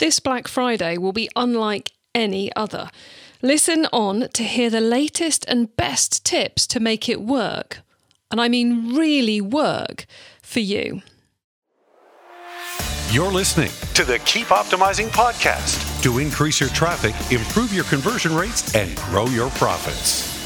this Black Friday will be unlike any other. Listen on to hear the latest and best tips to make it work. And I mean really work for you. You're listening to the Keep Optimizing podcast to increase your traffic, improve your conversion rates, and grow your profits.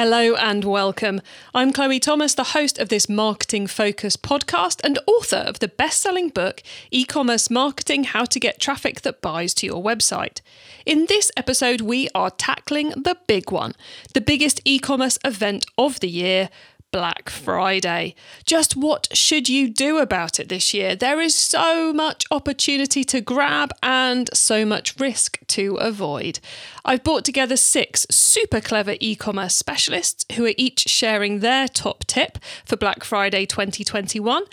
Hello and welcome. I'm Chloe Thomas, the host of this marketing focused podcast and author of the best selling book, E Commerce Marketing How to Get Traffic That Buys to Your Website. In this episode, we are tackling the big one, the biggest e commerce event of the year. Black Friday. Just what should you do about it this year? There is so much opportunity to grab and so much risk to avoid. I've brought together six super clever e commerce specialists who are each sharing their top tip for Black Friday 2021.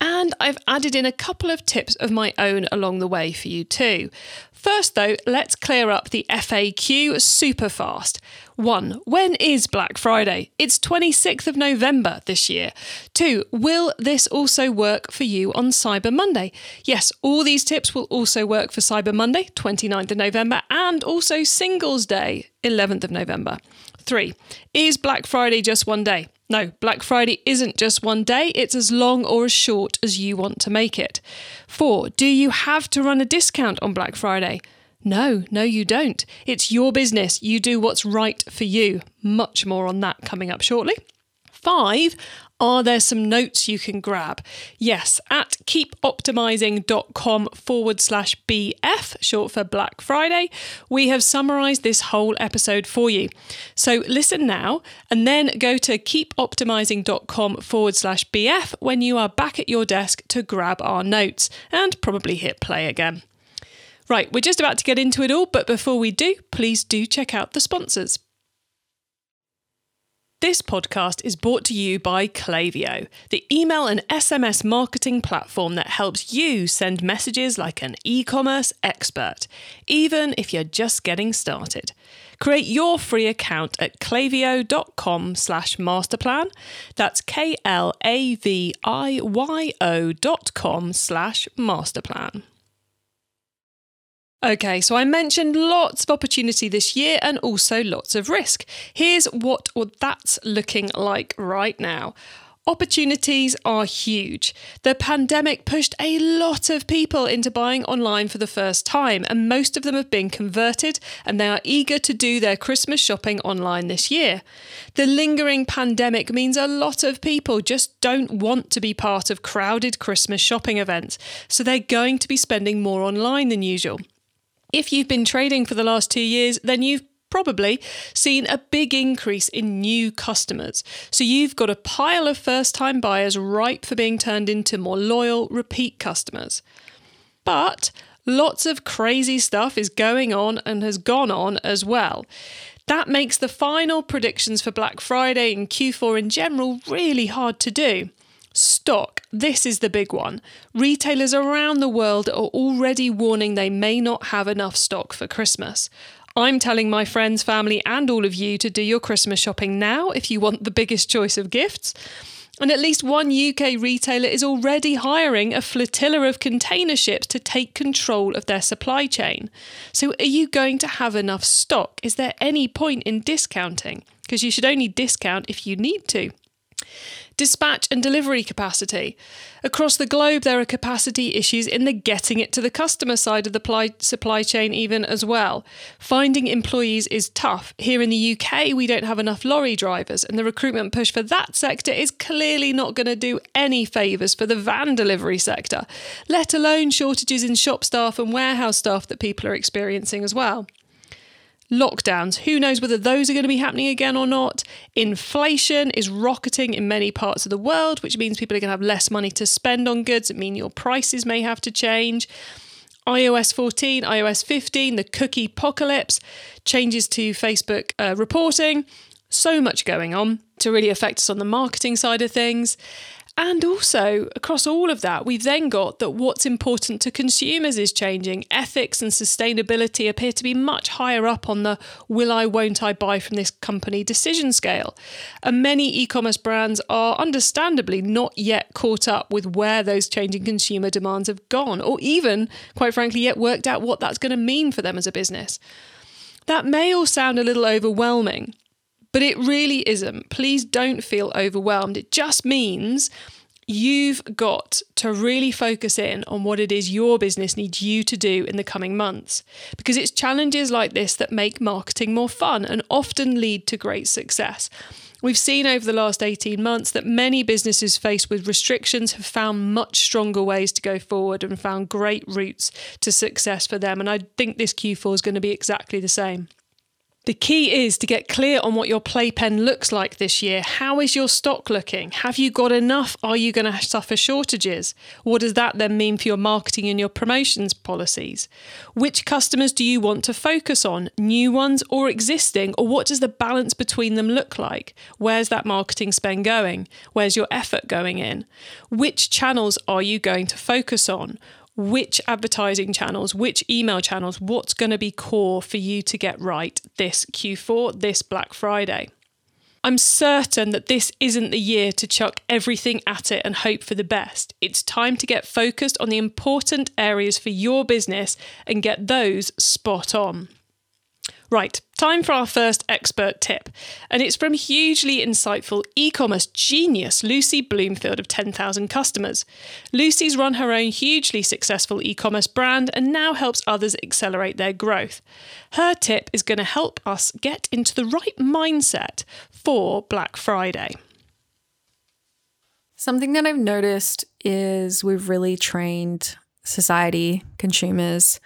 And I've added in a couple of tips of my own along the way for you too. First, though, let's clear up the FAQ super fast. 1. When is Black Friday? It's 26th of November this year. 2. Will this also work for you on Cyber Monday? Yes, all these tips will also work for Cyber Monday, 29th of November, and also Singles Day, 11th of November. 3. Is Black Friday just one day? No, Black Friday isn't just one day, it's as long or as short as you want to make it. Four, do you have to run a discount on Black Friday? No, no, you don't. It's your business. You do what's right for you. Much more on that coming up shortly. Five, are there some notes you can grab? Yes, at keepoptimizing.com forward slash BF, short for Black Friday, we have summarized this whole episode for you. So listen now and then go to keepoptimizing.com forward slash BF when you are back at your desk to grab our notes and probably hit play again. Right, we're just about to get into it all, but before we do, please do check out the sponsors. This podcast is brought to you by Klaviyo, the email and SMS marketing platform that helps you send messages like an e commerce expert, even if you're just getting started. Create your free account at klaviyo.com slash masterplan. That's K L A V I Y O dot com slash masterplan. Okay, so I mentioned lots of opportunity this year and also lots of risk. Here's what that's looking like right now. Opportunities are huge. The pandemic pushed a lot of people into buying online for the first time, and most of them have been converted and they are eager to do their Christmas shopping online this year. The lingering pandemic means a lot of people just don't want to be part of crowded Christmas shopping events, so they're going to be spending more online than usual. If you've been trading for the last two years, then you've probably seen a big increase in new customers. So you've got a pile of first time buyers ripe for being turned into more loyal, repeat customers. But lots of crazy stuff is going on and has gone on as well. That makes the final predictions for Black Friday and Q4 in general really hard to do. Stock. This is the big one. Retailers around the world are already warning they may not have enough stock for Christmas. I'm telling my friends, family, and all of you to do your Christmas shopping now if you want the biggest choice of gifts. And at least one UK retailer is already hiring a flotilla of container ships to take control of their supply chain. So, are you going to have enough stock? Is there any point in discounting? Because you should only discount if you need to dispatch and delivery capacity. Across the globe, there are capacity issues in the getting it to the customer side of the supply chain, even as well. Finding employees is tough. Here in the UK, we don't have enough lorry drivers, and the recruitment push for that sector is clearly not going to do any favours for the van delivery sector, let alone shortages in shop staff and warehouse staff that people are experiencing as well lockdowns. Who knows whether those are going to be happening again or not? Inflation is rocketing in many parts of the world, which means people are going to have less money to spend on goods. It means your prices may have to change. iOS 14, iOS 15, the cookie apocalypse, changes to Facebook uh, reporting. So much going on to really affect us on the marketing side of things. And also, across all of that, we've then got that what's important to consumers is changing. Ethics and sustainability appear to be much higher up on the will I, won't I buy from this company decision scale. And many e commerce brands are understandably not yet caught up with where those changing consumer demands have gone, or even, quite frankly, yet worked out what that's going to mean for them as a business. That may all sound a little overwhelming. But it really isn't. Please don't feel overwhelmed. It just means you've got to really focus in on what it is your business needs you to do in the coming months. Because it's challenges like this that make marketing more fun and often lead to great success. We've seen over the last 18 months that many businesses faced with restrictions have found much stronger ways to go forward and found great routes to success for them. And I think this Q4 is going to be exactly the same. The key is to get clear on what your playpen looks like this year. How is your stock looking? Have you got enough? Are you going to suffer shortages? What does that then mean for your marketing and your promotions policies? Which customers do you want to focus on? New ones or existing? Or what does the balance between them look like? Where's that marketing spend going? Where's your effort going in? Which channels are you going to focus on? Which advertising channels, which email channels, what's going to be core for you to get right this Q4, this Black Friday. I'm certain that this isn't the year to chuck everything at it and hope for the best. It's time to get focused on the important areas for your business and get those spot on. Right, time for our first expert tip, and it's from hugely insightful e commerce genius Lucy Bloomfield of 10,000 customers. Lucy's run her own hugely successful e commerce brand and now helps others accelerate their growth. Her tip is going to help us get into the right mindset for Black Friday. Something that I've noticed is we've really trained society, consumers,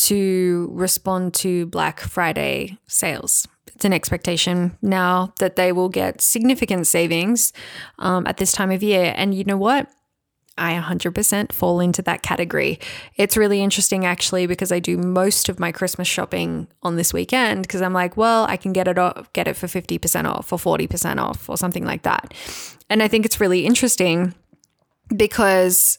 to respond to Black Friday sales. It's an expectation now that they will get significant savings um, at this time of year. And you know what? I 100% fall into that category. It's really interesting actually because I do most of my Christmas shopping on this weekend because I'm like, well, I can get it off, get it for 50% off or 40% off or something like that. And I think it's really interesting because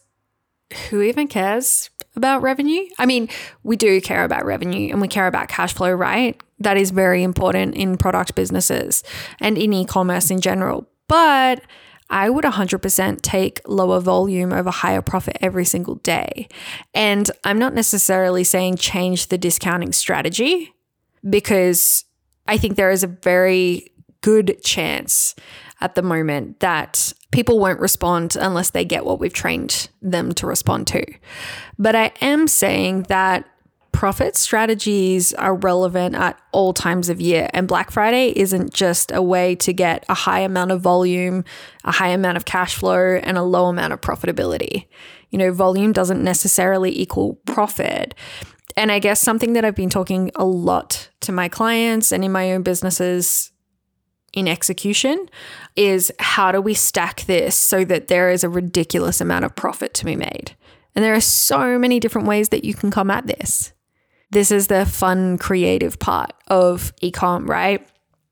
who even cares about revenue? I mean, we do care about revenue and we care about cash flow, right? That is very important in product businesses and in e commerce in general. But I would 100% take lower volume over higher profit every single day. And I'm not necessarily saying change the discounting strategy because I think there is a very good chance at the moment that people won't respond unless they get what we've trained them to respond to. But I am saying that profit strategies are relevant at all times of year. And Black Friday isn't just a way to get a high amount of volume, a high amount of cash flow, and a low amount of profitability. You know, volume doesn't necessarily equal profit. And I guess something that I've been talking a lot to my clients and in my own businesses in execution is how do we stack this so that there is a ridiculous amount of profit to be made? And there are so many different ways that you can come at this. This is the fun, creative part of ecom, right?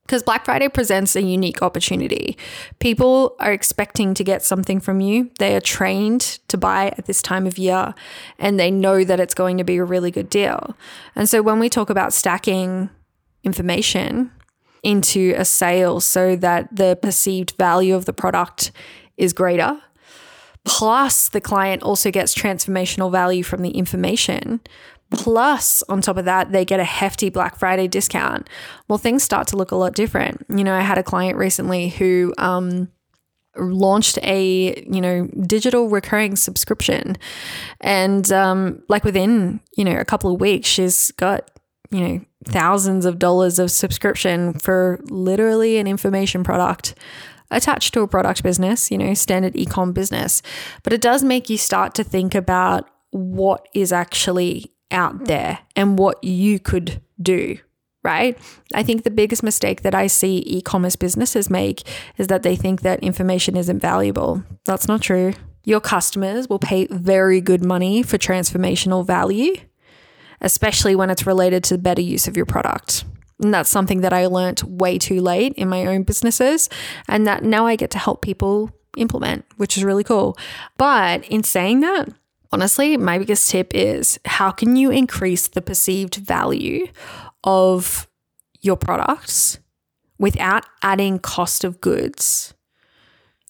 Because Black Friday presents a unique opportunity. People are expecting to get something from you. They are trained to buy at this time of year and they know that it's going to be a really good deal. And so when we talk about stacking information, into a sale so that the perceived value of the product is greater. Plus, the client also gets transformational value from the information. Plus, on top of that, they get a hefty Black Friday discount. Well, things start to look a lot different. You know, I had a client recently who, um, launched a you know digital recurring subscription and um like within you know a couple of weeks she's got you know thousands of dollars of subscription for literally an information product attached to a product business, you know, standard ecom business. But it does make you start to think about what is actually out there and what you could do, right? I think the biggest mistake that I see e commerce businesses make is that they think that information isn't valuable. That's not true. Your customers will pay very good money for transformational value especially when it's related to the better use of your product. And that's something that I learned way too late in my own businesses. And that now I get to help people implement, which is really cool. But in saying that, honestly, my biggest tip is how can you increase the perceived value of your products without adding cost of goods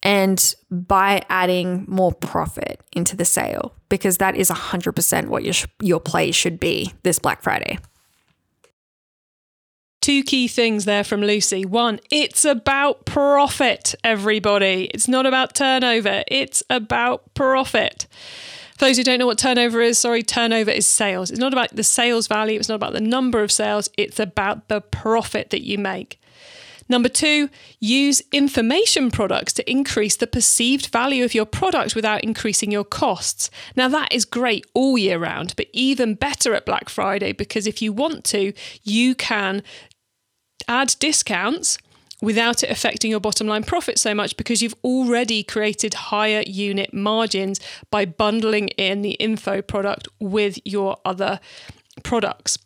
and by adding more profit into the sale because that is 100% what your your play should be this Black Friday. Two key things there from Lucy. One, it's about profit, everybody. It's not about turnover, it's about profit. For those who don't know what turnover is, sorry, turnover is sales. It's not about the sales value, it's not about the number of sales, it's about the profit that you make. Number two, use information products to increase the perceived value of your product without increasing your costs. Now, that is great all year round, but even better at Black Friday because if you want to, you can add discounts without it affecting your bottom line profit so much because you've already created higher unit margins by bundling in the info product with your other products.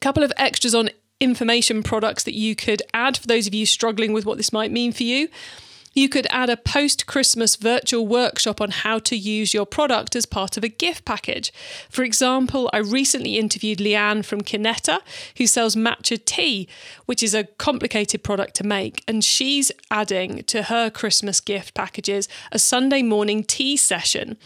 Couple of extras on information products that you could add for those of you struggling with what this might mean for you. You could add a post Christmas virtual workshop on how to use your product as part of a gift package. For example, I recently interviewed Leanne from Kinetta, who sells matcha tea, which is a complicated product to make. And she's adding to her Christmas gift packages a Sunday morning tea session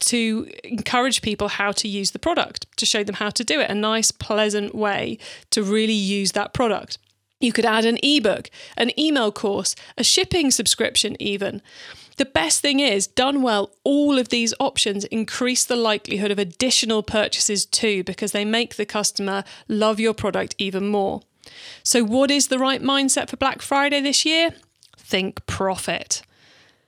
to encourage people how to use the product, to show them how to do it, a nice, pleasant way to really use that product. You could add an ebook, an email course, a shipping subscription, even. The best thing is, done well, all of these options increase the likelihood of additional purchases too, because they make the customer love your product even more. So, what is the right mindset for Black Friday this year? Think profit.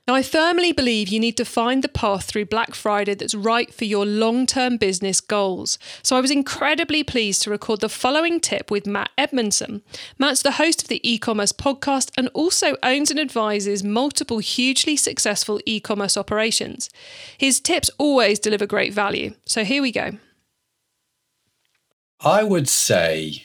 Now, I firmly believe you need to find the path through Black Friday that's right for your long term business goals. So, I was incredibly pleased to record the following tip with Matt Edmondson. Matt's the host of the e commerce podcast and also owns and advises multiple hugely successful e commerce operations. His tips always deliver great value. So, here we go. I would say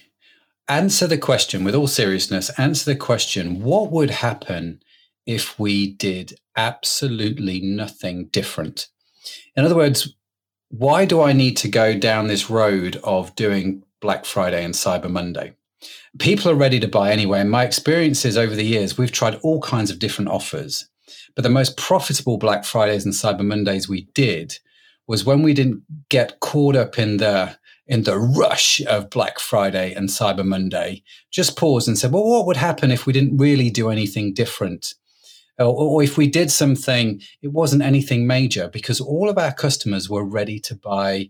answer the question with all seriousness, answer the question what would happen if we did absolutely nothing different. In other words, why do I need to go down this road of doing Black Friday and Cyber Monday? People are ready to buy anyway. My experiences over the years, we've tried all kinds of different offers. But the most profitable Black Fridays and Cyber Mondays we did was when we didn't get caught up in the in the rush of Black Friday and Cyber Monday, just paused and said, well, what would happen if we didn't really do anything different? Oh, or, or if we did something, it wasn't anything major because all of our customers were ready to buy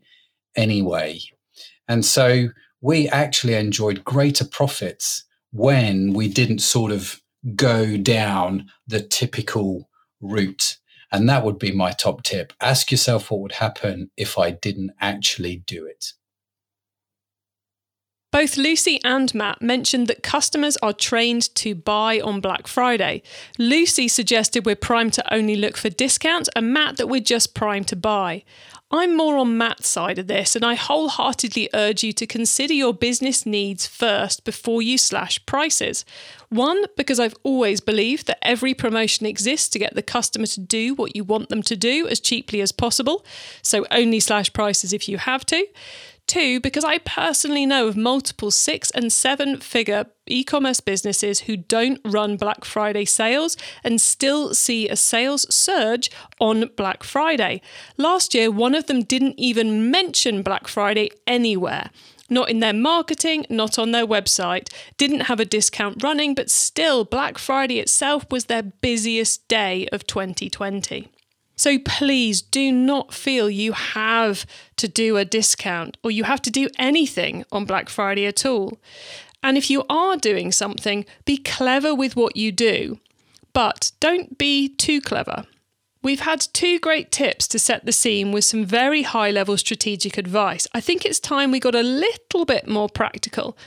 anyway. And so we actually enjoyed greater profits when we didn't sort of go down the typical route. And that would be my top tip. Ask yourself what would happen if I didn't actually do it. Both Lucy and Matt mentioned that customers are trained to buy on Black Friday. Lucy suggested we're primed to only look for discounts, and Matt that we're just primed to buy. I'm more on Matt's side of this, and I wholeheartedly urge you to consider your business needs first before you slash prices. One, because I've always believed that every promotion exists to get the customer to do what you want them to do as cheaply as possible, so only slash prices if you have to. Two, because I personally know of multiple six and seven figure e commerce businesses who don't run Black Friday sales and still see a sales surge on Black Friday. Last year, one of them didn't even mention Black Friday anywhere. Not in their marketing, not on their website, didn't have a discount running, but still, Black Friday itself was their busiest day of 2020. So please do not feel you have to do a discount or you have to do anything on Black Friday at all. And if you are doing something, be clever with what you do, but don't be too clever. We've had two great tips to set the scene with some very high level strategic advice. I think it's time we got a little bit more practical.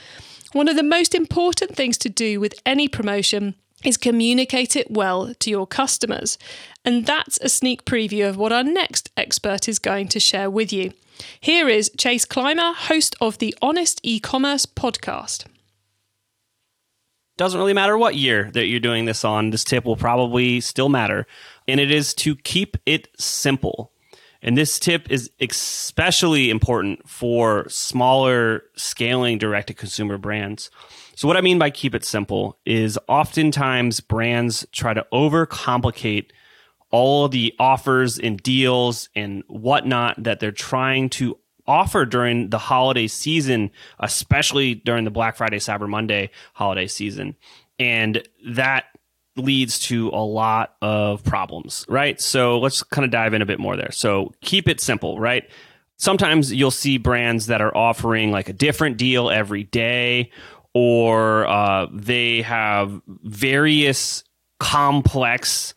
One of the most important things to do with any promotion is communicate it well to your customers. And that's a sneak preview of what our next expert is going to share with you. Here is Chase Clymer, host of the Honest E-commerce podcast. Doesn't really matter what year that you're doing this on, this tip will probably still matter and it is to keep it simple. And this tip is especially important for smaller scaling direct to consumer brands. So, what I mean by keep it simple is oftentimes brands try to overcomplicate all the offers and deals and whatnot that they're trying to offer during the holiday season, especially during the Black Friday, Cyber Monday holiday season. And that leads to a lot of problems, right? So let's kind of dive in a bit more there. So keep it simple, right? Sometimes you'll see brands that are offering like a different deal every day, or uh, they have various complex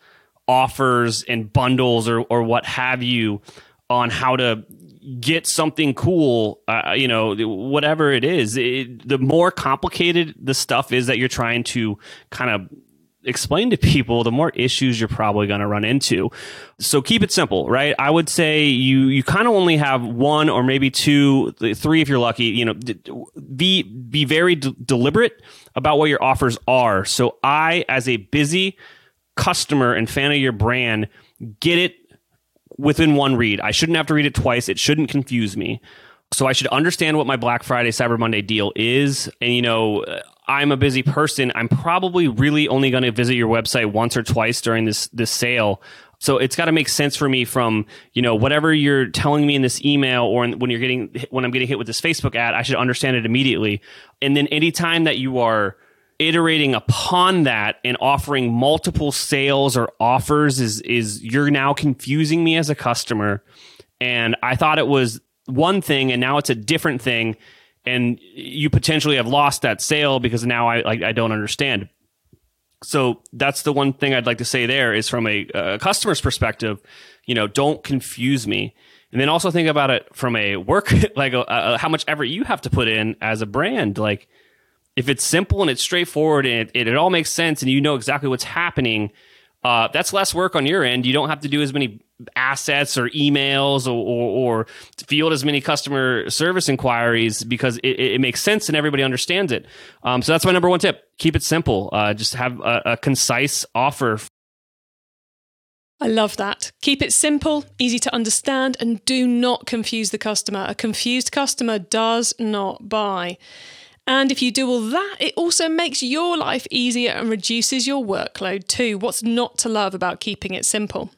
offers and bundles or, or what have you on how to get something cool, uh, you know, whatever it is. It, the more complicated the stuff is that you're trying to kind of explain to people, the more issues you're probably going to run into. So keep it simple, right? I would say you you kind of only have one or maybe two, three if you're lucky. You know, be be very d- deliberate about what your offers are. So I, as a busy customer and fan of your brand, get it within one read. I shouldn't have to read it twice. It shouldn't confuse me. So I should understand what my Black Friday, Cyber Monday deal is. And, you know, I'm a busy person. I'm probably really only going to visit your website once or twice during this, this sale. So it's got to make sense for me from, you know, whatever you're telling me in this email or when you're getting, when I'm getting hit with this Facebook ad, I should understand it immediately. And then anytime that you are, iterating upon that and offering multiple sales or offers is is you're now confusing me as a customer and I thought it was one thing and now it's a different thing and you potentially have lost that sale because now I like I don't understand. So that's the one thing I'd like to say there is from a, a customer's perspective, you know, don't confuse me. And then also think about it from a work like a, a, how much effort you have to put in as a brand like if it's simple and it's straightforward and it, it, it all makes sense and you know exactly what's happening, uh, that's less work on your end. You don't have to do as many assets or emails or, or, or field as many customer service inquiries because it, it makes sense and everybody understands it. Um, so that's my number one tip. Keep it simple. Uh, just have a, a concise offer. I love that. Keep it simple, easy to understand, and do not confuse the customer. A confused customer does not buy. And if you do all that, it also makes your life easier and reduces your workload too. What's not to love about keeping it simple?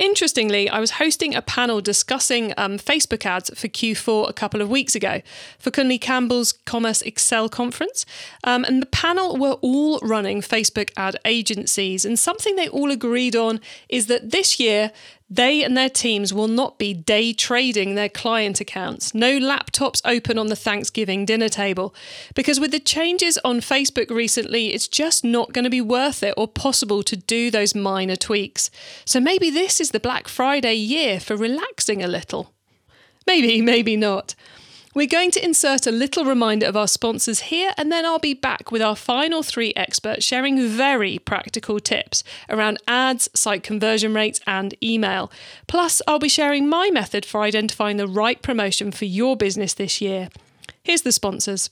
Interestingly, I was hosting a panel discussing um, Facebook ads for Q4 a couple of weeks ago for Kunle Campbell's Commerce Excel conference. Um, and the panel were all running Facebook ad agencies. And something they all agreed on is that this year they and their teams will not be day trading their client accounts. No laptops open on the Thanksgiving dinner table. Because with the changes on Facebook recently, it's just not going to be worth it or possible to do those minor tweaks. So maybe this is the Black Friday year for relaxing a little. Maybe, maybe not. We're going to insert a little reminder of our sponsors here, and then I'll be back with our final three experts sharing very practical tips around ads, site conversion rates, and email. Plus, I'll be sharing my method for identifying the right promotion for your business this year. Here's the sponsors.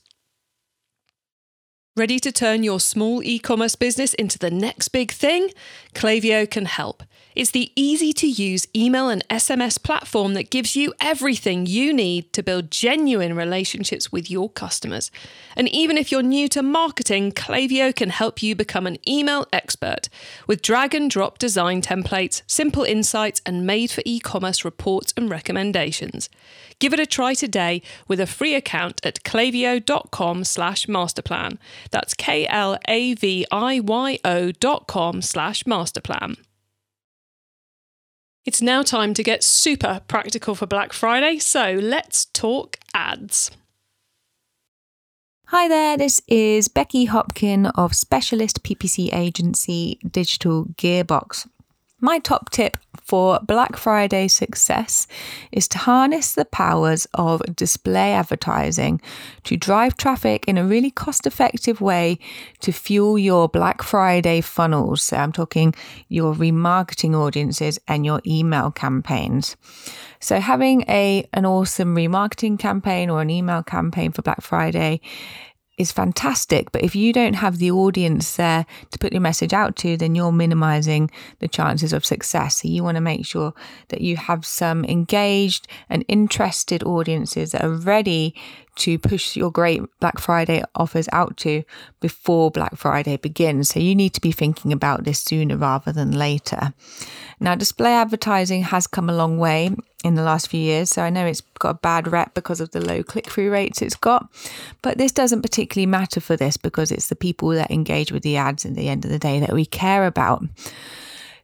Ready to turn your small e commerce business into the next big thing? Klaviyo can help. It's the easy to use email and SMS platform that gives you everything you need to build genuine relationships with your customers. And even if you're new to marketing, Klaviyo can help you become an email expert with drag and drop design templates, simple insights, and made for e commerce reports and recommendations. Give it a try today with a free account at klaviyo.com slash masterplan. That's K-L-A-V-I-Y-O dot com slash masterplan. It's now time to get super practical for Black Friday, so let's talk ads. Hi there, this is Becky Hopkin of specialist PPC agency Digital Gearbox. My top tip for Black Friday success is to harness the powers of display advertising to drive traffic in a really cost effective way to fuel your Black Friday funnels. So I'm talking your remarketing audiences and your email campaigns. So having a an awesome remarketing campaign or an email campaign for Black Friday is fantastic. But if you don't have the audience there to put your message out to, then you're minimizing the chances of success. So you want to make sure that you have some engaged and interested audiences that are ready to push your great Black Friday offers out to before Black Friday begins. So you need to be thinking about this sooner rather than later. Now, display advertising has come a long way in the last few years. So I know it's got a bad rep because of the low click through rates it's got, but this doesn't particularly matter for this because it's the people that engage with the ads at the end of the day that we care about.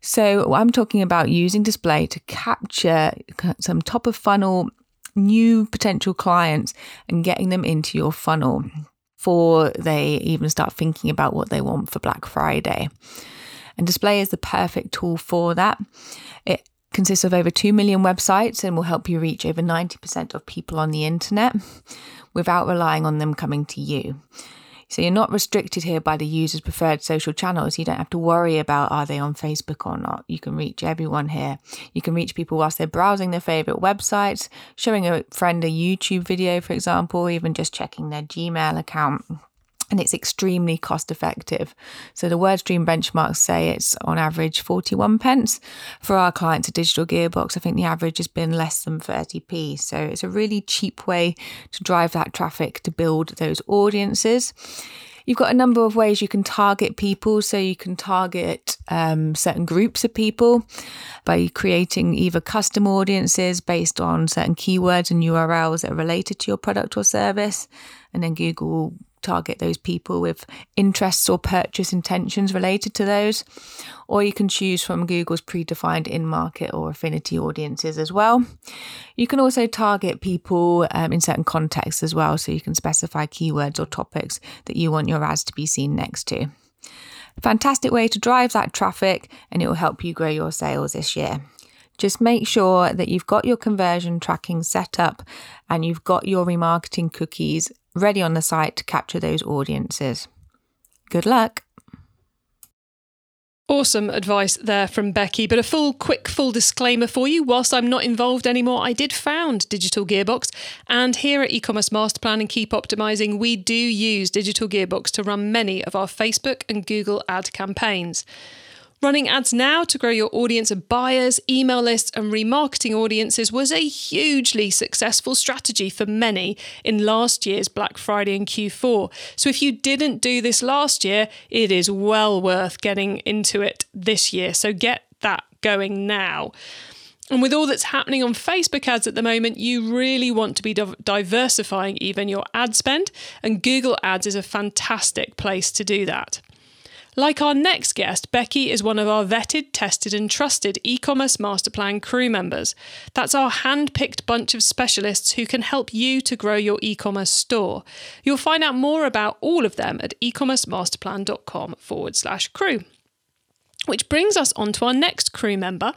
So I'm talking about using display to capture some top of funnel new potential clients and getting them into your funnel before they even start thinking about what they want for Black Friday. And display is the perfect tool for that. It consists of over 2 million websites and will help you reach over 90% of people on the internet without relying on them coming to you. So you're not restricted here by the user's preferred social channels. You don't have to worry about are they on Facebook or not. You can reach everyone here. You can reach people whilst they're browsing their favorite websites, showing a friend a YouTube video, for example, even just checking their Gmail account and it's extremely cost effective. So the WordStream benchmarks say it's on average 41 pence. For our clients, a digital gearbox, I think the average has been less than 30p. So it's a really cheap way to drive that traffic to build those audiences. You've got a number of ways you can target people. So you can target um, certain groups of people by creating either custom audiences based on certain keywords and URLs that are related to your product or service. And then Google target those people with interests or purchase intentions related to those. Or you can choose from Google's predefined in market or affinity audiences as well. You can also target people um, in certain contexts as well. So you can specify keywords or topics that you want your ads to be seen next to. Fantastic way to drive that traffic and it will help you grow your sales this year. Just make sure that you've got your conversion tracking set up and you've got your remarketing cookies ready on the site to capture those audiences. Good luck. Awesome advice there from Becky. But a full, quick, full disclaimer for you. Whilst I'm not involved anymore, I did found Digital Gearbox. And here at e-commerce master plan and keep optimizing, we do use Digital Gearbox to run many of our Facebook and Google ad campaigns. Running ads now to grow your audience of buyers, email lists, and remarketing audiences was a hugely successful strategy for many in last year's Black Friday and Q4. So if you didn't do this last year, it is well worth getting into it this year. So get that going now. And with all that's happening on Facebook ads at the moment, you really want to be diversifying even your ad spend, and Google Ads is a fantastic place to do that. Like our next guest, Becky is one of our vetted, tested, and trusted e commerce master plan crew members. That's our hand picked bunch of specialists who can help you to grow your e commerce store. You'll find out more about all of them at ecommercemasterplan.com forward slash crew. Which brings us on to our next crew member,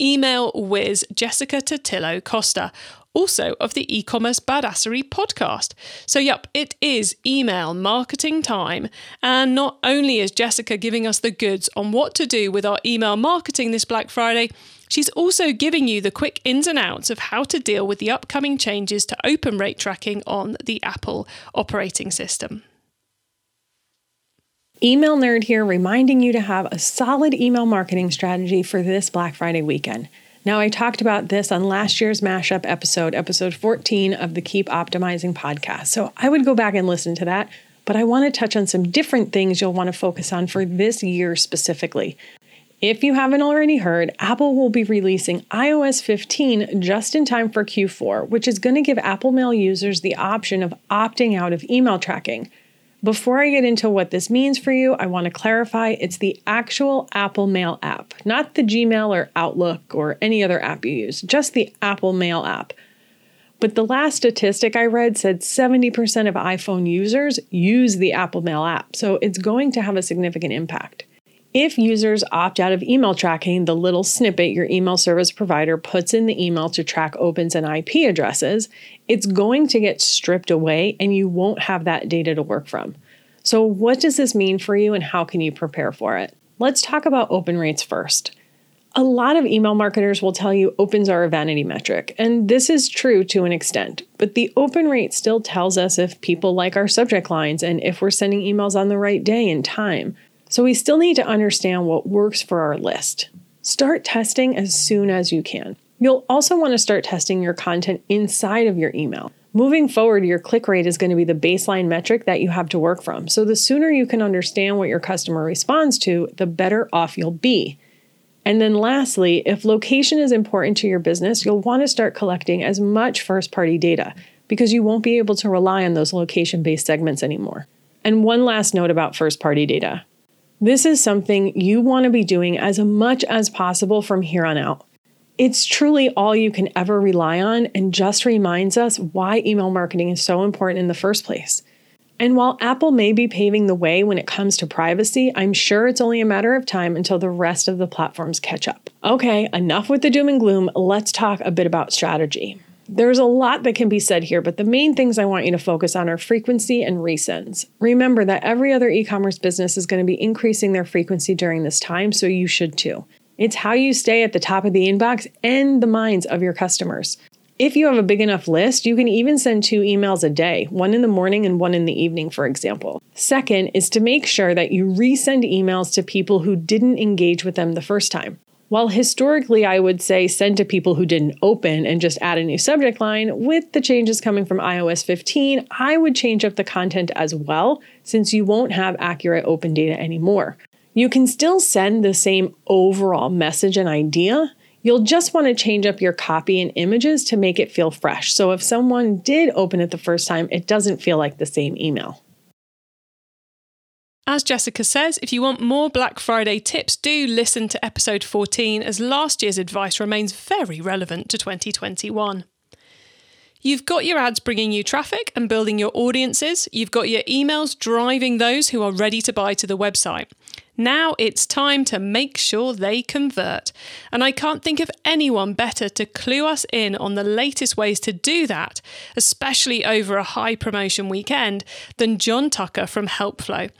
email whiz Jessica Totillo Costa, also of the e commerce badassery podcast. So, yep, it is email marketing time. And not only is Jessica giving us the goods on what to do with our email marketing this Black Friday, she's also giving you the quick ins and outs of how to deal with the upcoming changes to open rate tracking on the Apple operating system. Email Nerd here, reminding you to have a solid email marketing strategy for this Black Friday weekend. Now, I talked about this on last year's mashup episode, episode 14 of the Keep Optimizing podcast. So I would go back and listen to that, but I want to touch on some different things you'll want to focus on for this year specifically. If you haven't already heard, Apple will be releasing iOS 15 just in time for Q4, which is going to give Apple Mail users the option of opting out of email tracking. Before I get into what this means for you, I want to clarify it's the actual Apple Mail app, not the Gmail or Outlook or any other app you use, just the Apple Mail app. But the last statistic I read said 70% of iPhone users use the Apple Mail app, so it's going to have a significant impact. If users opt out of email tracking, the little snippet your email service provider puts in the email to track opens and IP addresses, it's going to get stripped away and you won't have that data to work from. So, what does this mean for you and how can you prepare for it? Let's talk about open rates first. A lot of email marketers will tell you opens are a vanity metric, and this is true to an extent, but the open rate still tells us if people like our subject lines and if we're sending emails on the right day and time. So we still need to understand what works for our list. Start testing as soon as you can. You'll also want to start testing your content inside of your email. Moving forward, your click rate is going to be the baseline metric that you have to work from. So the sooner you can understand what your customer responds to, the better off you'll be. And then lastly, if location is important to your business, you'll want to start collecting as much first party data because you won't be able to rely on those location based segments anymore. And one last note about first party data. This is something you want to be doing as much as possible from here on out. It's truly all you can ever rely on and just reminds us why email marketing is so important in the first place. And while Apple may be paving the way when it comes to privacy, I'm sure it's only a matter of time until the rest of the platforms catch up. Okay, enough with the doom and gloom. Let's talk a bit about strategy. There's a lot that can be said here, but the main things I want you to focus on are frequency and resends. Remember that every other e commerce business is going to be increasing their frequency during this time, so you should too. It's how you stay at the top of the inbox and the minds of your customers. If you have a big enough list, you can even send two emails a day, one in the morning and one in the evening, for example. Second is to make sure that you resend emails to people who didn't engage with them the first time. While historically I would say send to people who didn't open and just add a new subject line, with the changes coming from iOS 15, I would change up the content as well since you won't have accurate open data anymore. You can still send the same overall message and idea, You'll just want to change up your copy and images to make it feel fresh. So if someone did open it the first time, it doesn't feel like the same email. As Jessica says, if you want more Black Friday tips, do listen to episode 14 as last year's advice remains very relevant to 2021. You've got your ads bringing you traffic and building your audiences. You've got your emails driving those who are ready to buy to the website. Now it's time to make sure they convert. And I can't think of anyone better to clue us in on the latest ways to do that, especially over a high promotion weekend, than John Tucker from Helpflow.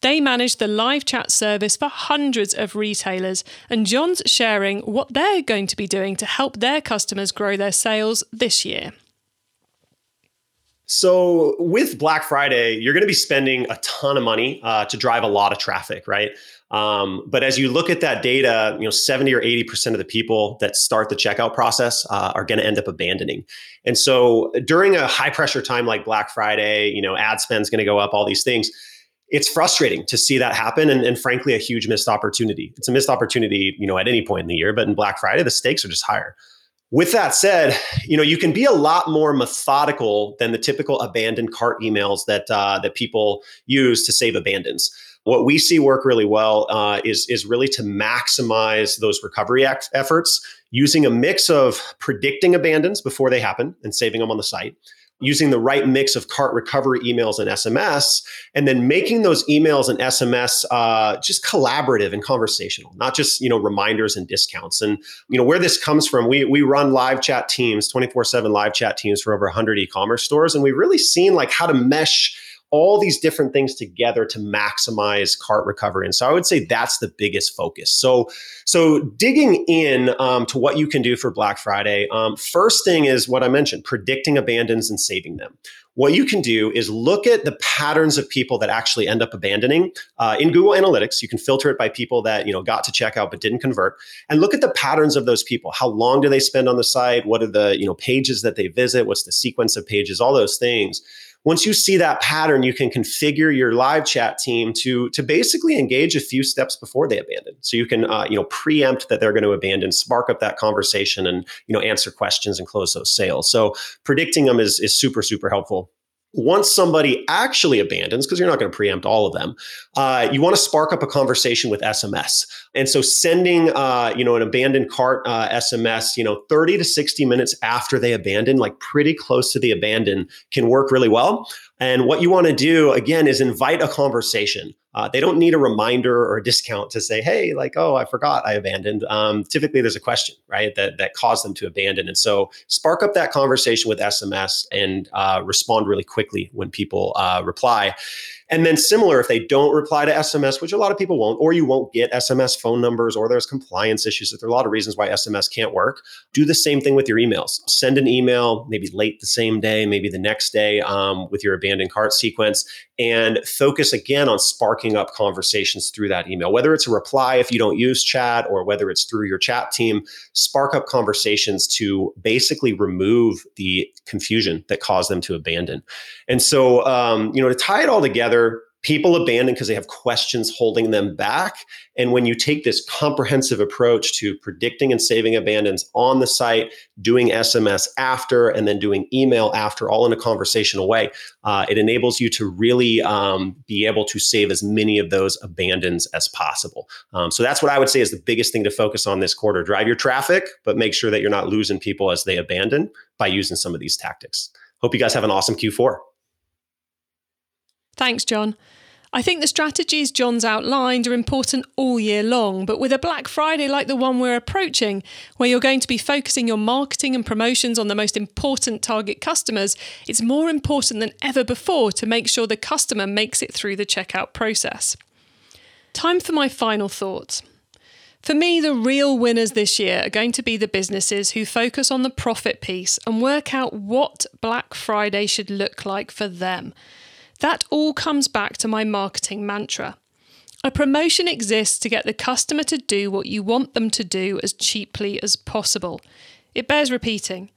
They manage the live chat service for hundreds of retailers, and John's sharing what they're going to be doing to help their customers grow their sales this year. So with Black Friday, you're going to be spending a ton of money uh, to drive a lot of traffic, right? Um, but as you look at that data, you know, 70 or 80% of the people that start the checkout process uh, are going to end up abandoning. And so during a high pressure time like Black Friday, you know, ad spend's going to go up, all these things. It's frustrating to see that happen and, and frankly, a huge missed opportunity. It's a missed opportunity, you know, at any point in the year, but in Black Friday, the stakes are just higher. With that said, you know you can be a lot more methodical than the typical abandoned cart emails that uh, that people use to save abandons. What we see work really well uh, is is really to maximize those recovery efforts using a mix of predicting abandons before they happen and saving them on the site, using the right mix of cart recovery emails and SMS, and then making those emails and SMS uh, just collaborative and conversational, not just you know reminders and discounts. And you know where this comes from, we we run live chat teams, twenty four seven live chat teams for over hundred e-commerce stores, and we've really seen like how to mesh all these different things together to maximize cart recovery. And so I would say that's the biggest focus. So, so digging in um, to what you can do for Black Friday, um, first thing is what I mentioned: predicting abandons and saving them. What you can do is look at the patterns of people that actually end up abandoning uh, in Google Analytics. You can filter it by people that you know got to checkout but didn't convert, and look at the patterns of those people. How long do they spend on the site? What are the you know pages that they visit? What's the sequence of pages? All those things once you see that pattern, you can configure your live chat team to to basically engage a few steps before they abandon. So you can uh, you know preempt that they're going to abandon, spark up that conversation, and you know answer questions and close those sales. So predicting them is is super super helpful once somebody actually abandons, because you're not going to preempt all of them, uh, you want to spark up a conversation with SMS. And so sending, uh, you know, an abandoned cart uh, SMS, you know, 30 to 60 minutes after they abandon, like pretty close to the abandon, can work really well. And what you want to do again is invite a conversation. uh, they don't need a reminder or a discount to say, hey, like, oh, I forgot I abandoned. Um, typically, there's a question, right, that, that caused them to abandon. And so spark up that conversation with SMS and uh, respond really quickly when people uh, reply. And then similar, if they don't reply to SMS, which a lot of people won't, or you won't get SMS phone numbers, or there's compliance issues, there are a lot of reasons why SMS can't work. Do the same thing with your emails. Send an email, maybe late the same day, maybe the next day um, with your abandoned cart sequence, and focus again on sparking up conversations through that email. Whether it's a reply if you don't use chat, or whether it's through your chat team, spark up conversations to basically remove the confusion that caused them to abandon. And so, um, you know, to tie it all together, people abandon because they have questions holding them back. And when you take this comprehensive approach to predicting and saving abandons on the site, doing SMS after, and then doing email after, all in a conversational way, uh, it enables you to really um, be able to save as many of those abandons as possible. Um, so that's what I would say is the biggest thing to focus on this quarter. Drive your traffic, but make sure that you're not losing people as they abandon by using some of these tactics. Hope you guys have an awesome Q4. Thanks, John. I think the strategies John's outlined are important all year long, but with a Black Friday like the one we're approaching, where you're going to be focusing your marketing and promotions on the most important target customers, it's more important than ever before to make sure the customer makes it through the checkout process. Time for my final thoughts. For me, the real winners this year are going to be the businesses who focus on the profit piece and work out what Black Friday should look like for them. That all comes back to my marketing mantra. A promotion exists to get the customer to do what you want them to do as cheaply as possible. It bears repeating.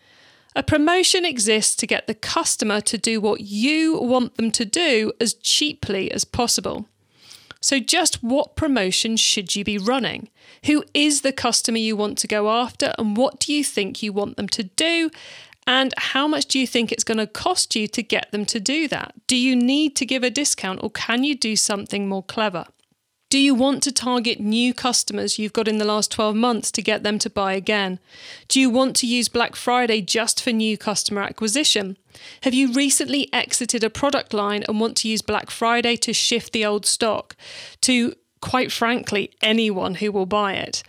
A promotion exists to get the customer to do what you want them to do as cheaply as possible. So, just what promotion should you be running? Who is the customer you want to go after, and what do you think you want them to do? And how much do you think it's going to cost you to get them to do that? Do you need to give a discount or can you do something more clever? Do you want to target new customers you've got in the last 12 months to get them to buy again? Do you want to use Black Friday just for new customer acquisition? Have you recently exited a product line and want to use Black Friday to shift the old stock to, quite frankly, anyone who will buy it?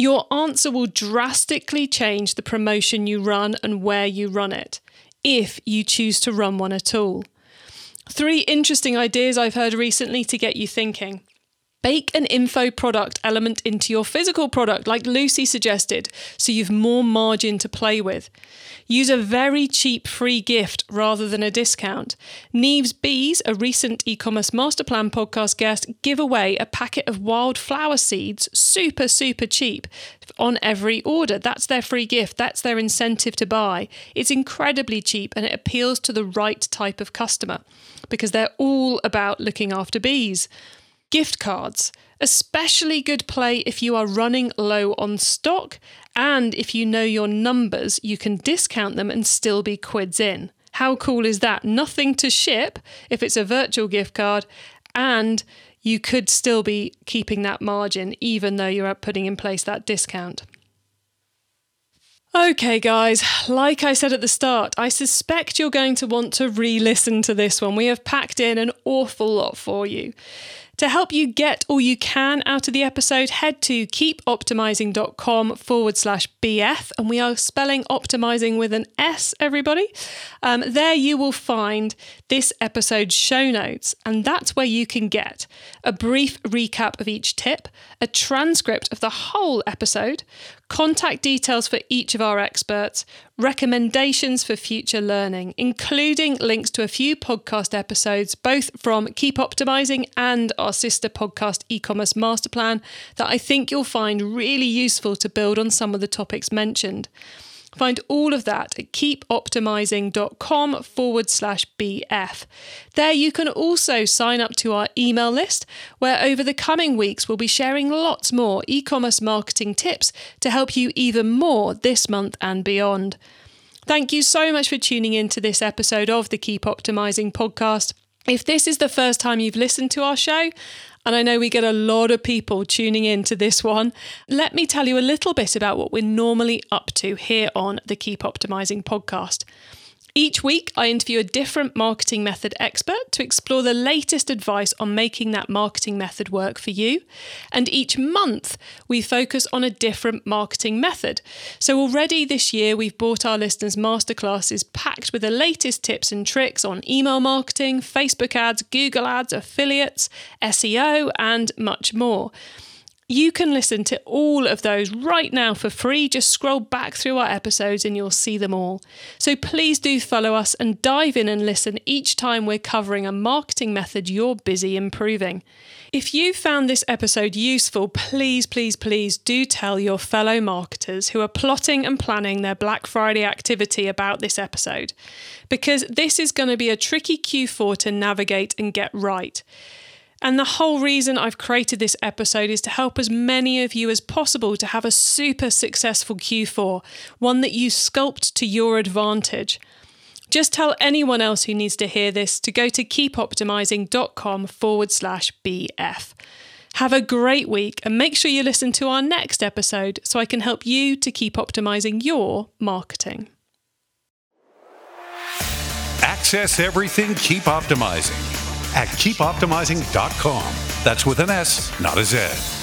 Your answer will drastically change the promotion you run and where you run it, if you choose to run one at all. Three interesting ideas I've heard recently to get you thinking. Bake an info product element into your physical product, like Lucy suggested, so you've more margin to play with. Use a very cheap free gift rather than a discount. Neves Bees, a recent e commerce master plan podcast guest, give away a packet of wildflower seeds, super, super cheap, on every order. That's their free gift, that's their incentive to buy. It's incredibly cheap and it appeals to the right type of customer because they're all about looking after bees. Gift cards, especially good play if you are running low on stock and if you know your numbers, you can discount them and still be quids in. How cool is that? Nothing to ship if it's a virtual gift card and you could still be keeping that margin even though you're putting in place that discount. Okay, guys, like I said at the start, I suspect you're going to want to re listen to this one. We have packed in an awful lot for you. To help you get all you can out of the episode, head to keepoptimizing.com forward slash BF. And we are spelling optimizing with an S, everybody. Um, there you will find this episode's show notes. And that's where you can get a brief recap of each tip, a transcript of the whole episode, contact details for each of our experts, recommendations for future learning, including links to a few podcast episodes, both from Keep Optimizing and our sister podcast, E Commerce Master Plan, that I think you'll find really useful to build on some of the topics mentioned. Find all of that at keepoptimizing.com forward slash BF. There you can also sign up to our email list, where over the coming weeks we'll be sharing lots more e commerce marketing tips to help you even more this month and beyond. Thank you so much for tuning in to this episode of the Keep Optimizing podcast. If this is the first time you've listened to our show, and I know we get a lot of people tuning in to this one. Let me tell you a little bit about what we're normally up to here on the Keep Optimizing podcast. Each week, I interview a different marketing method expert to explore the latest advice on making that marketing method work for you. And each month, we focus on a different marketing method. So, already this year, we've brought our listeners masterclasses packed with the latest tips and tricks on email marketing, Facebook ads, Google ads, affiliates, SEO, and much more. You can listen to all of those right now for free. Just scroll back through our episodes and you'll see them all. So please do follow us and dive in and listen each time we're covering a marketing method you're busy improving. If you found this episode useful, please, please, please do tell your fellow marketers who are plotting and planning their Black Friday activity about this episode, because this is going to be a tricky Q4 to navigate and get right. And the whole reason I've created this episode is to help as many of you as possible to have a super successful Q4, one that you sculpt to your advantage. Just tell anyone else who needs to hear this to go to keepoptimizing.com forward slash BF. Have a great week and make sure you listen to our next episode so I can help you to keep optimizing your marketing. Access everything, keep optimizing at keepoptimizing.com. That's with an S, not a Z.